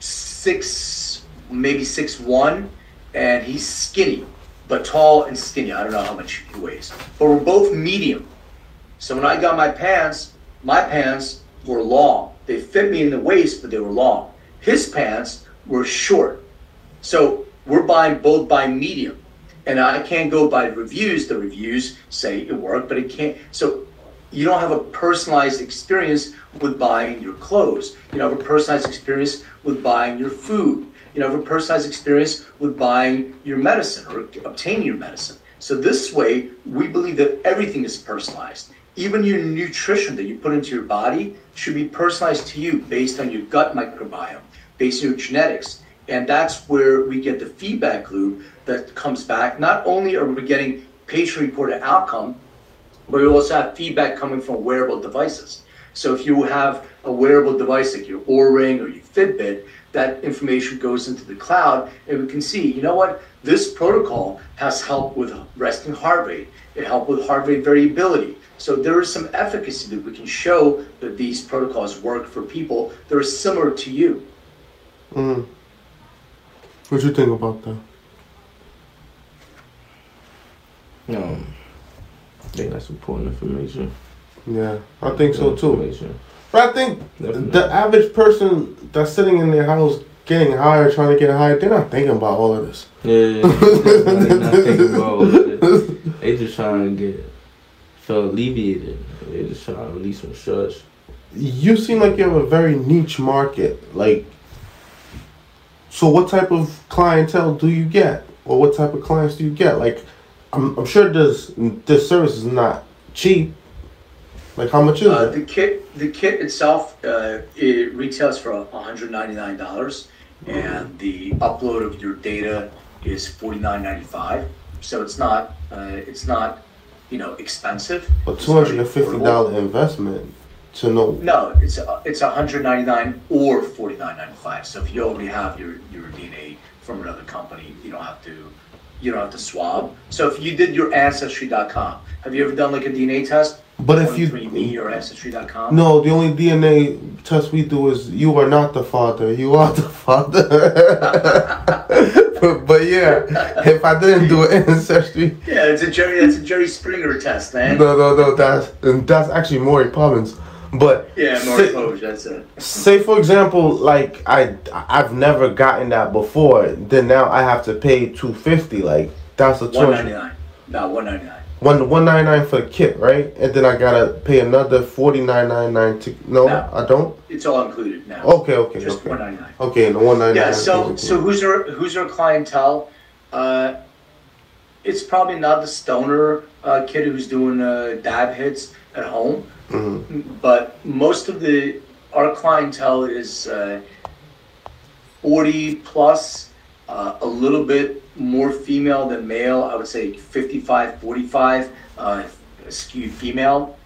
six, maybe six one, and he's skinny, but tall and skinny. I don't know how much he weighs, but we're both medium. So when I got my pants, my pants were long. They fit me in the waist, but they were long. His pants were short. So we're buying both by medium. And I can't go by reviews. The reviews say it worked, but it can't. So you don't have a personalized experience with buying your clothes. You don't have a personalized experience with buying your food. You know, have a personalized experience with buying your medicine or obtaining your medicine. So this way, we believe that everything is personalized. Even your nutrition that you put into your body should be personalized to you based on your gut microbiome, based on your genetics. And that's where we get the feedback loop that comes back. Not only are we getting patient reported outcome, but we also have feedback coming from wearable devices. So if you have a wearable device like your Oura Ring or your Fitbit, that information goes into the cloud and we can see, you know what, this protocol has helped with resting heart rate. It helped with heart rate variability. So there is some efficacy that we can show that these protocols work for people that are similar to you. Mm. What do you think about that? Um, I think that's important information. Yeah, I think so too. But I think Definitely. the average person that's sitting in their house getting higher, trying to get higher, they're not thinking about all of this. Yeah, yeah, yeah. Not thinking about all that. They just trying to get feel alleviated. They just trying to release some stress. You seem like you have a very niche market. Like, so what type of clientele do you get, or what type of clients do you get? Like, I'm, I'm sure this this service is not cheap. Like, how much is Uh, it? the kit, the kit itself, uh, it retails for $199, and the upload of your data is $49.95. So it's not, uh, it's not, you know, expensive. A two hundred and fifty dollar investment to know. No, it's uh, it's 199 or 49.95. So if you already have your your DNA from another company, you don't have to you don't have to swab. So if you did your ancestry.com, have you ever done like a DNA test? But if you 23andMe or ancestry.com? No, the only DNA test we do is you are not the father. You are the father. but, (laughs) but yeah, if I didn't do ancestry, Yeah, it's a Jerry. It's a Jerry Springer test, man. no, no, no, that's and that's actually Maury Poppins. But yeah, say, Povich, that's it. say for example, like I I've never gotten that before. Then now I have to pay two fifty. Like that's a one ninety nine. One hundred. ninety nine. No, one ninety nine. One one ninety nine for the kit, right? And then I gotta pay another forty nine nine nine to no, No. I don't. It's all included now. Okay, okay, Just okay. one ninety nine. Okay, and the one ninety nine. Yeah. So so who's our who's our clientele? Uh, it's probably not the stoner uh, kid who's doing uh, dab hits at home, Mhm. but most of the our clientele is uh, forty plus, uh, a little bit more female than male. I would say 55, 45, uh, skewed female.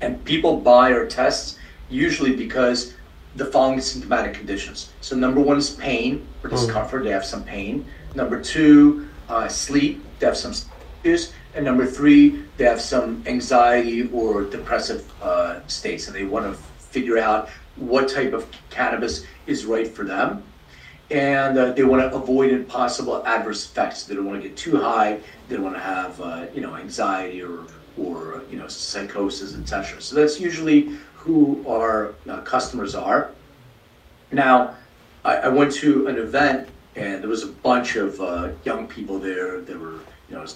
And people buy our tests usually because the following symptomatic conditions. So number one is pain or discomfort. They have some pain. Number two, uh, sleep. They have some issues. And number three, they have some anxiety or depressive uh, states, and they want to figure out what type of cannabis is right for them. And uh, they want to avoid possible adverse effects. They don't want to get too high. They don't want to have, uh, you know, anxiety or or you know psychosis, etc. So that's usually who our uh, customers are. Now, I, I went to an event and there was a bunch of uh, young people there that were, you know,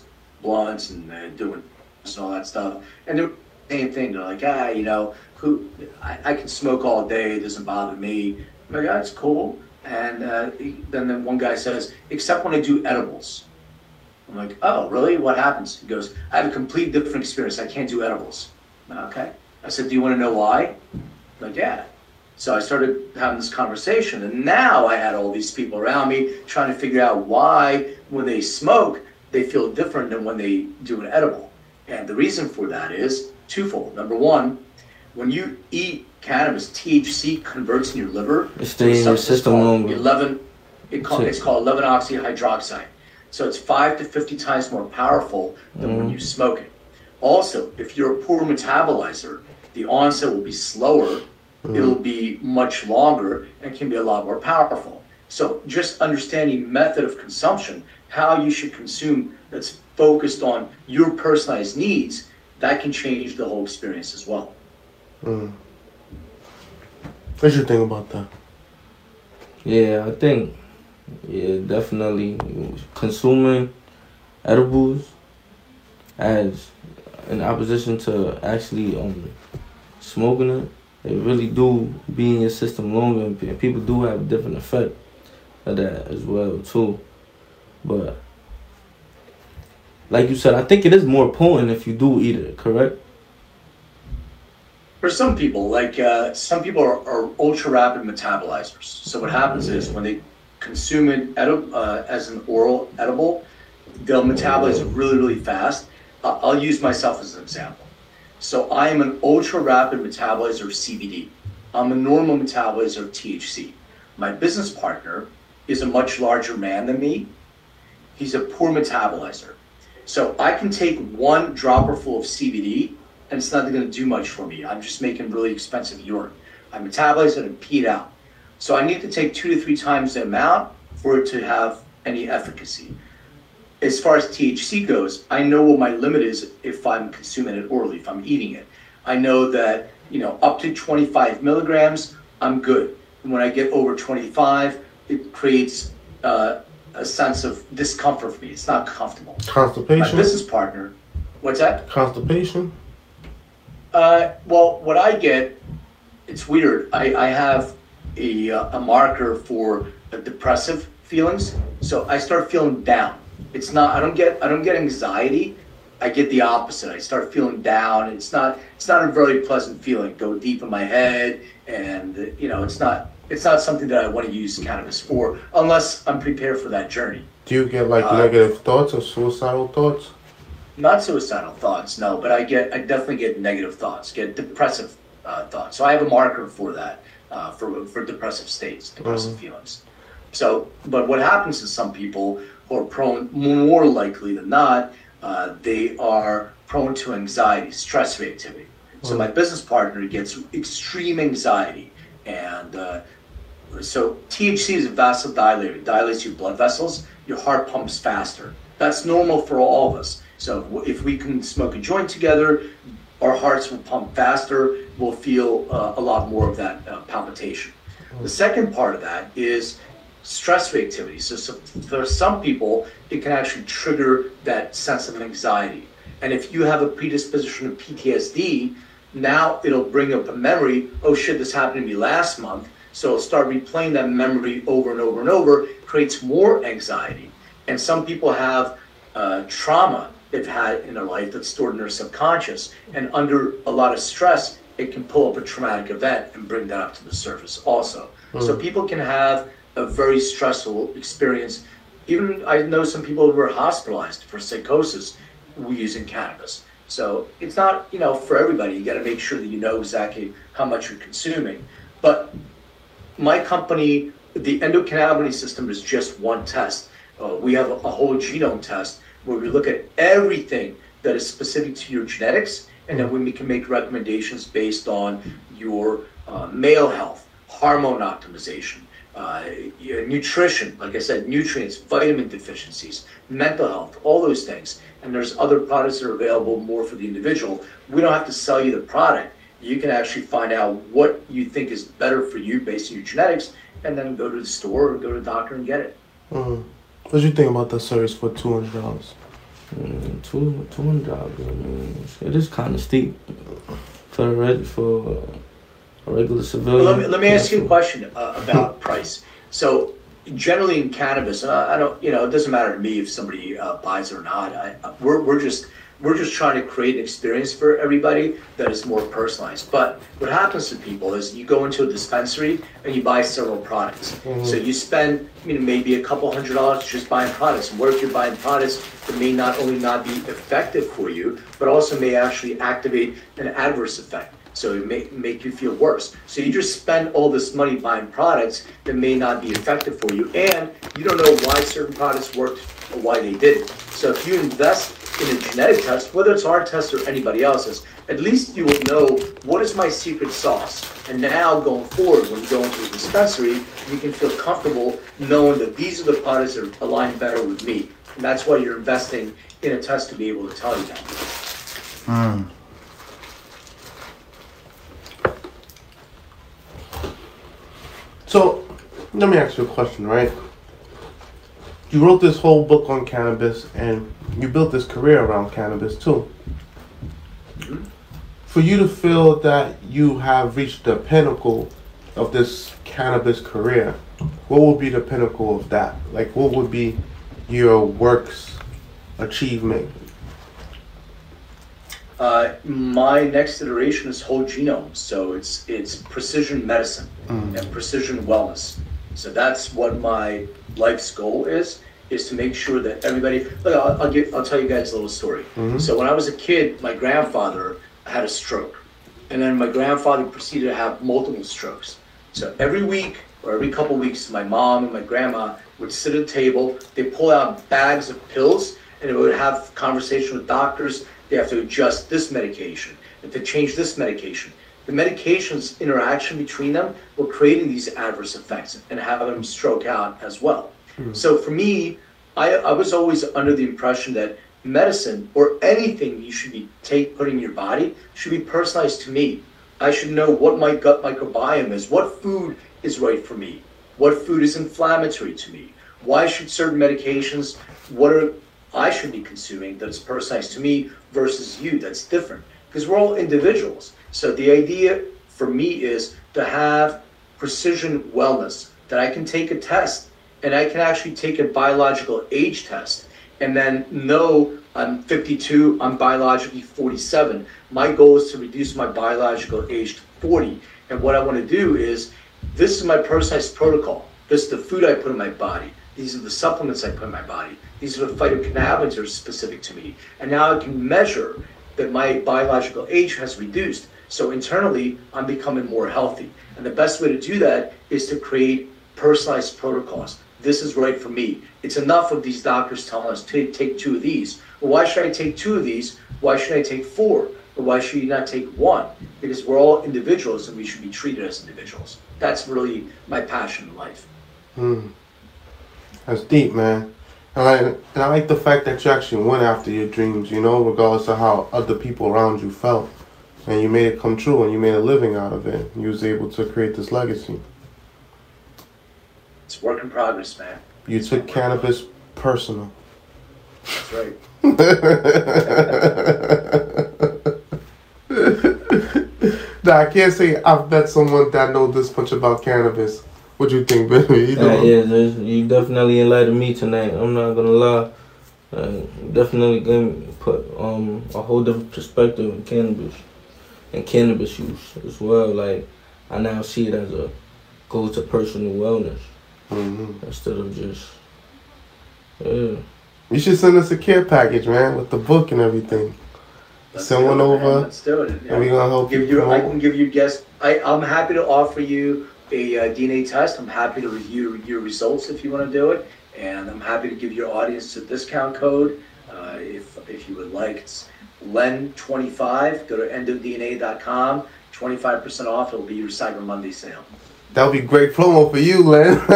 blunts and uh, doing and all that stuff. And they were same thing. They're like, ah, you know, who I, I can smoke all day. It doesn't bother me. I'm like, that's cool. And uh, he- then the one guy says, except when I do edibles. I'm like, oh, really? What happens? He goes, I have a complete different experience. I can't do edibles. Okay. I said, do you want to know why? Like, yeah. So I started having this conversation, and now I had all these people around me trying to figure out why, when they smoke, they feel different than when they do an edible. And the reason for that is twofold. Number one, when you eat cannabis, THC converts in your liver. It's to in your system called longer. 11, it call, it's called 11 oxyhydroxide. So it's five to 50 times more powerful than Mm-hmm. when you smoke it. Also, if you're a poor metabolizer, the onset will be slower, it'll be much longer, and can be a lot more powerful. So just understanding method of consumption, how you should consume that's focused on your personalized needs, that can change the whole experience as well. What you think about that? Yeah, I think, yeah, definitely consuming edibles as in opposition to actually um smoking it, it really do be in your system longer, and people do have a different effect. of that as well too. But like you said, I think it is more potent if you do eat it. Correct? For some people, like uh, some people are, are ultra rapid metabolizers. So what happens is when they consume it edi- uh, as an oral edible, they'll metabolize it really, really fast. Uh, I'll use myself as an example. So I am an ultra rapid metabolizer of CBD. I'm a normal metabolizer of THC. My business partner is a much larger man than me. He's a poor metabolizer. So I can take one dropper full of CBD and it's not going to do much for me. I'm just making really expensive urine. I metabolize it and pee it out. So I need to take two to three times the amount for it to have any efficacy. As far as THC goes, I know what my limit is if I'm consuming it orally, if I'm eating it. I know that, you know, up to 25 milligrams, I'm good. And when I get over 25, it creates uh, a sense of discomfort for me. It's not comfortable. My Constipation. business partner, what's that? Constipation. Uh, well, what I get, it's weird. I, I have a, uh, a marker for depressive feelings, so I start feeling down. It's not. I don't get. I don't get anxiety. I get the opposite. I start feeling down. It's not. It's not a very pleasant feeling. Go deep in my head, and you know, it's not. It's not something that I want to use cannabis for, unless I'm prepared for that journey. Do you get like Uh, negative thoughts or suicidal thoughts? Not suicidal thoughts no but i get i definitely get negative thoughts get depressive uh, thoughts so i have a marker for that uh, for for depressive states depressive feelings so but what happens is some people who are prone more likely than not uh, they are prone to anxiety stress reactivity so my business partner gets extreme anxiety and uh, so THC is a vasodilator. It dilates your blood vessels. Your heart pumps faster. That's normal for all of us. So if we can smoke a joint together, our hearts will pump faster. We'll feel uh, a lot more of that uh, palpitation. The second part of that is stress reactivity. So, so for some people, it can actually trigger that sense of anxiety. And if you have a predisposition of PTSD, now it'll bring up a memory. Oh shit, this happened to me last month. So it'll start replaying that memory over and over and over, creates more anxiety. And some people have uh, trauma they've had in their life that's stored in their subconscious. And under a lot of stress, it can pull up a traumatic event and bring that up to the surface also. So people can have a very stressful experience. Even I know some people who were hospitalized for psychosis using cannabis. So it's not, you know, for everybody. You got to make sure that you know exactly how much you're consuming. But my company, the endocannabinoid system is just one test. Uh, we have a, a whole genome test where we look at everything that is specific to your genetics, and then we can make recommendations based on your uh, male health, hormone optimization, uh, nutrition, like I said, nutrients, vitamin deficiencies, mental health, all those things. And there's other products that are available more for the individual. We don't have to sell you the product. You can actually find out what you think is better for you based on your genetics, and then go to the store or go to the doctor and get it. Mm. What do you think about the service for two hundred dollars? Mm, two two hundred dollars. I mean, it is kind of steep for the red for a regular civilian. Well, let, me, let me ask you a question uh, about (laughs) price. So, generally in cannabis, and I, I don't, you know, it doesn't matter to me if somebody uh, buys it or not. I, I- we're, we're just we're just trying to create an experience for everybody that is more personalized. But what happens to people is you go into a dispensary and you buy several products. Mm-hmm. So you spend, you know, maybe a couple hundred dollars just buying products. And what if you're buying products that may not only not be effective for you, but also may actually activate an adverse effect? So it may make you feel worse. So you just spend all this money buying products that may not be effective for you, and you don't know why certain products worked why they didn't. So if you invest in a genetic test, whether it's our test or anybody else's, at least you will know what is my secret sauce. And now going forward, when you go into the dispensary, you can feel comfortable knowing that these are the products that align better with me. And that's why you're investing in a test to be able to tell you that. Hmm. So, let me ask you a question, right? You wrote this whole book on cannabis, and you built this career around cannabis too. For you to feel that you have reached the pinnacle of this cannabis career, what would be the pinnacle of that? Like, what would be your works achievement? Uh, my next iteration is whole genome, so it's it's precision medicine and precision wellness. So that's what my life's goal is: is to make sure that everybody. Look, I'll, I'll give I'll tell you guys a little story. Mm-hmm. So when I was a kid, my grandfather had a stroke, and then my grandfather proceeded to have multiple strokes. So every week or every couple weeks, my mom and my grandma would sit at a table. They pull out bags of pills, and they would have conversation with doctors. They have to adjust this medication and to change this medication. The medications interaction between them were creating these adverse effects and having them stroke out as well. Hmm. So for me, I, I was always under the impression that medicine or anything you should be take putting in your body should be personalized to me. I should know what my gut microbiome is, what food is right for me, what food is inflammatory to me, why should certain medications, what are I should be consuming that's personalized to me versus you that's different because we're all individuals. So the idea for me is to have precision wellness that I can take a test and I can actually take a biological age test and then know I'm 52, I'm biologically 47. My goal is to reduce my biological age to 40. And what I want to do is this is my personalized protocol. This is the food I put in my body. These are the supplements I put in my body. These are the phytocannabinoids that are specific to me. And now I can measure that my biological age has reduced. So internally, I'm becoming more healthy. And the best way to do that is to create personalized protocols. This is right for me. It's enough of these doctors telling us to take two of these. Well, why should I take two of these? Why should I take four? Or why should you not take one? Because we're all individuals and we should be treated as individuals. That's really my passion in life. Hmm. That's deep, man. And I, and I like the fact that you actually went after your dreams, you know, regardless of how other people around you felt. And you made it come true and you made a living out of it. You was able to create this legacy. It's work in progress, man. You took cannabis personal. That's right. (laughs) Nah, I can't say I've met someone that knows this much about cannabis. What you think, baby? You Yeah, know? yeah, you definitely enlightened me tonight. I'm not gonna lie. Uh, definitely gonna put um a whole different perspective in cannabis and cannabis use as well. Like I now see it as a go to personal wellness hmm instead of just yeah. You should send us a care package, man, with the book and everything. Let's Send one it, over, Let's do it. and we gonna help give you you. I can give you guests. I, I'm happy to offer you a uh, DNA test. I'm happy to review your results if you want to do it, and I'm happy to give your audience a discount code uh, if if you would like. It's Len25. Go to endodna.com. 25% off. It'll be your Cyber Monday sale. That would be great promo for you, Len. (laughs)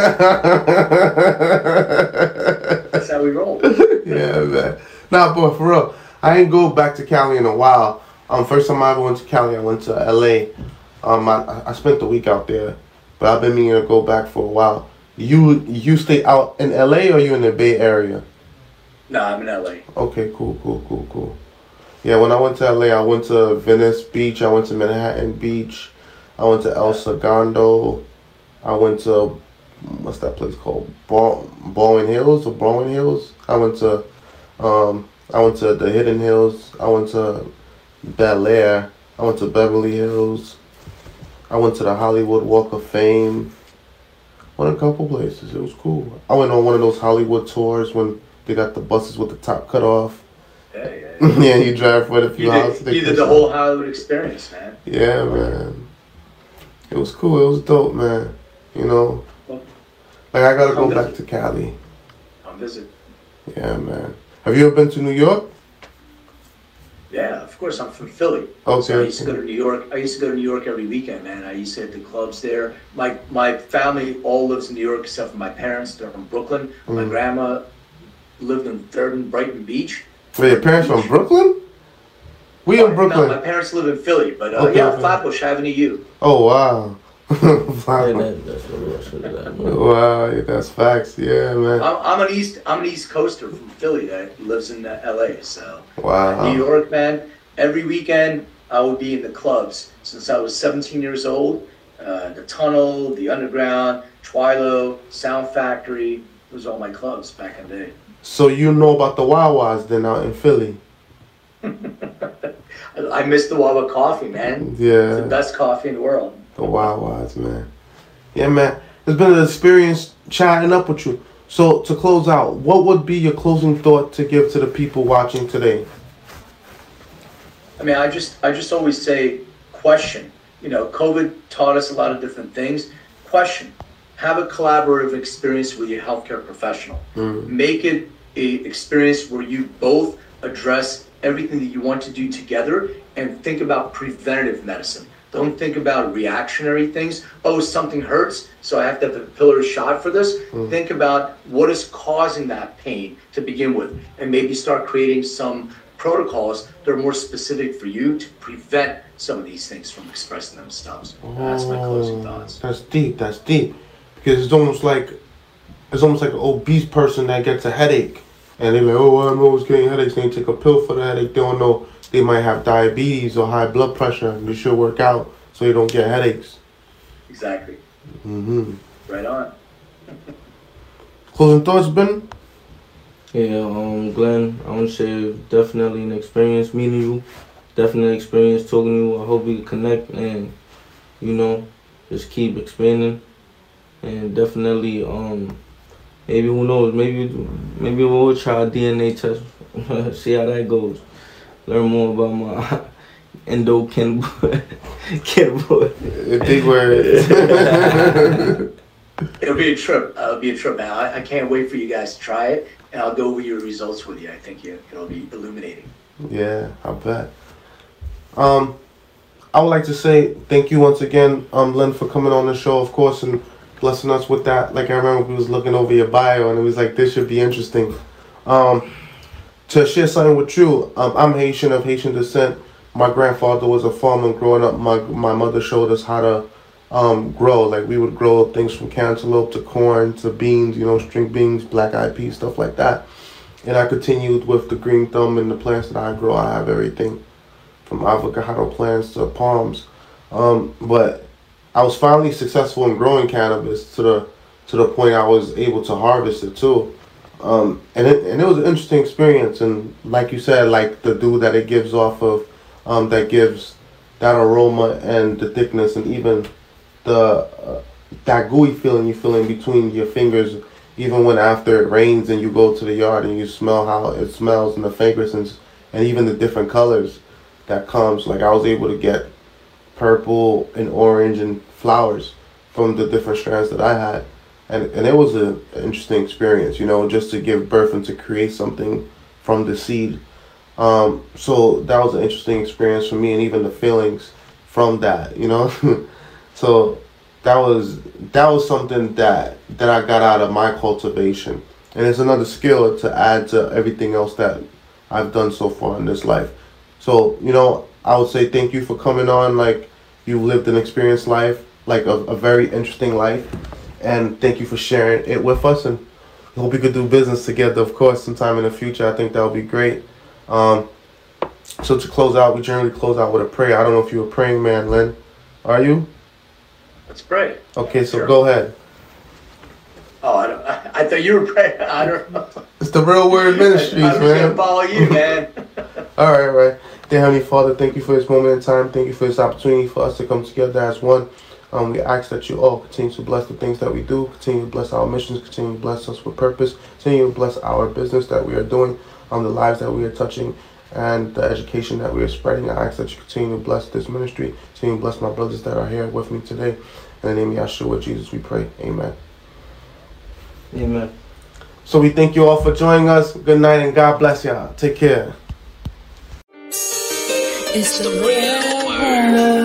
That's how we roll. yeah, man. Nah, but for real, I ain't go back to Cali in a while. Um, first time I ever went to Cali, I went to LA. Um, I, I spent the week out there, but I've been meaning to go back for a while. You you stay out in LA or you in the Bay Area? No, I'm in LA. Okay, cool, cool, cool, cool. Yeah, when I went to LA, I went to Venice Beach, I went to Manhattan Beach, I went to El Segundo, I went to what's that place called? Ball, Baldwin Hills or Baldwin Hills. I went to um I went to the Hidden Hills. I went to Bel Air. I went to Beverly Hills. I went to the Hollywood Walk of Fame. Went a couple places. It was cool. I went on one of those Hollywood tours when they got the buses with the top cut off. Yeah, yeah, (laughs) yeah. you drive for a few You hours. did, you did the whole Hollywood experience, man. Yeah, man. It was cool. It was dope, man. You know, like I gotta go back to Cali. Come visit. Yeah, man. Have you ever been to New York? Yeah, of course. I'm from Philly. Okay. So I used to go to New York. I used to go to New York every weekend, man. I used to hit the clubs there. My my family all lives in New York except for my parents. They're from Brooklyn. My Mm. grandma lived in Third and Brighton Beach. Wait, your parents from Brooklyn? We in Brooklyn. No, Brooklyn. my parents live in Philly, but uh, Okay, yeah, okay. Flatbush Avenue U. Oh wow. (laughs) Wow. that's what it was. That, man. Wow, yeah, that's facts. Yeah, man. I'm, I'm an East I'm an East Coaster from Philly that lives in uh, L.A. So Wow. New York, man. Every weekend I would be in the clubs since I was 17 years old. uh, the Tunnel, the Underground, Twilo, Sound Factory. Those are all my clubs back in the day. So you know about the Wawas then out in Philly? (laughs) I- miss the Wawa coffee, man. Yeah. It's the best coffee in the world. the Wawas, man. Yeah, man. It's been an experience chatting up with you. So to close out, what would be your closing thought to give to the people watching today? I mean, I just I just always say question. You know, COVID taught us a lot of different things. Question. Have a collaborative experience with your healthcare professional. Mm-hmm. Make it a experience where you both address everything that you want to do together and think about preventative medicine. Don't think about reactionary things. Oh, something hurts, so I have to have a pillar shot for this. Mm-hmm. Think about what is causing that pain to begin with, and maybe start creating some protocols that are more specific for you to prevent some of these things from expressing themselves. That's my closing Oh, thoughts. That's deep. That's deep. Because it's almost like it's almost like an obese person that gets a headache, and they're like, "Oh, I'm always getting headaches." They take a pill for the headache. They don't know they might have diabetes or high blood pressure, and they should work out so they don't get headaches. Exactly. hmm Right on. Closing thoughts, Ben? Yeah, um, Len, I want to say definitely an experience meeting you. Definitely experience talking to you. I hope we can connect and, you know, just keep expanding. And definitely, um, maybe who knows? Maybe maybe we'll try a DNA test. (laughs) See how that goes. Learn more about my (laughs) endokin (laughs) boy. Big words. It'll be a trip. It'll be a trip, man. I, I can't wait for you guys to try it, and I'll go over your results with you. I think you, it'll be illuminating. Yeah, I bet. Um, I would like to say thank you once again, um, Len, for coming on the show, of course, and blessing us with that. Like I remember we was looking over your bio, and it was like this should be interesting. Um, to share something with you, um, I'm Haitian of Haitian descent. My grandfather was a farmer growing up. My my mother showed us how to um, grow. Like we would grow things from cantaloupe to corn to beans, you know, string beans, black eyed peas, stuff like that. And I continued with the green thumb and the plants that I grow. I have everything from avocado plants to palms. Um, but I was finally successful in growing cannabis to the to the point I was able to harvest it too. Um, and it and it was an interesting experience. And like you said, like the dew that it gives off of, um, that gives that aroma and the thickness and even the uh, that gooey feeling you feel in between your fingers, even when after it rains and you go to the yard and you smell how it smells and the fragrances and even the different colors that comes. Like I was able to get purple and orange and flowers from the different strands that I had, and and it was a, an interesting experience. You know, just to give birth and to create something from the seed. Um, so that was an interesting experience for me, and even the feelings from that. You know, (laughs) so that was that was something that that I got out of my cultivation, and it's another skill to add to everything else that I've done so far in this life. So you know, I would say thank you for coming on. Like you've lived an experienced life, like a, a very interesting life, and thank you for sharing it with us. And hope we could do business together, of course, sometime in the future. I think that would be great. Um, so to close out, we generally close out with a prayer. I don't know if you're a praying man, Len. Are you? Let's pray. Okay, so Sure. go ahead. Oh, I, don't, I, (laughs) I thought you were praying. I don't know. It's the real word (laughs) ministries, I'm just gonna follow you, man. (laughs) All right, all right. Dear Heavenly Father, thank you for this moment in time. Thank you for this opportunity for us to come together as one. Um, we ask that you all continue to bless the things that we do, continue to bless our missions, continue to bless us with purpose, continue to bless our business that we are doing, um, the lives that we are touching, and the education that we are spreading. I ask that you continue to bless this ministry, continue to bless my brothers that are here with me today. In the name of Yeshua, Jesus, we pray. Amen. Amen. So we thank you all for joining us. Good night and God bless y'all. Take care. It's the real world.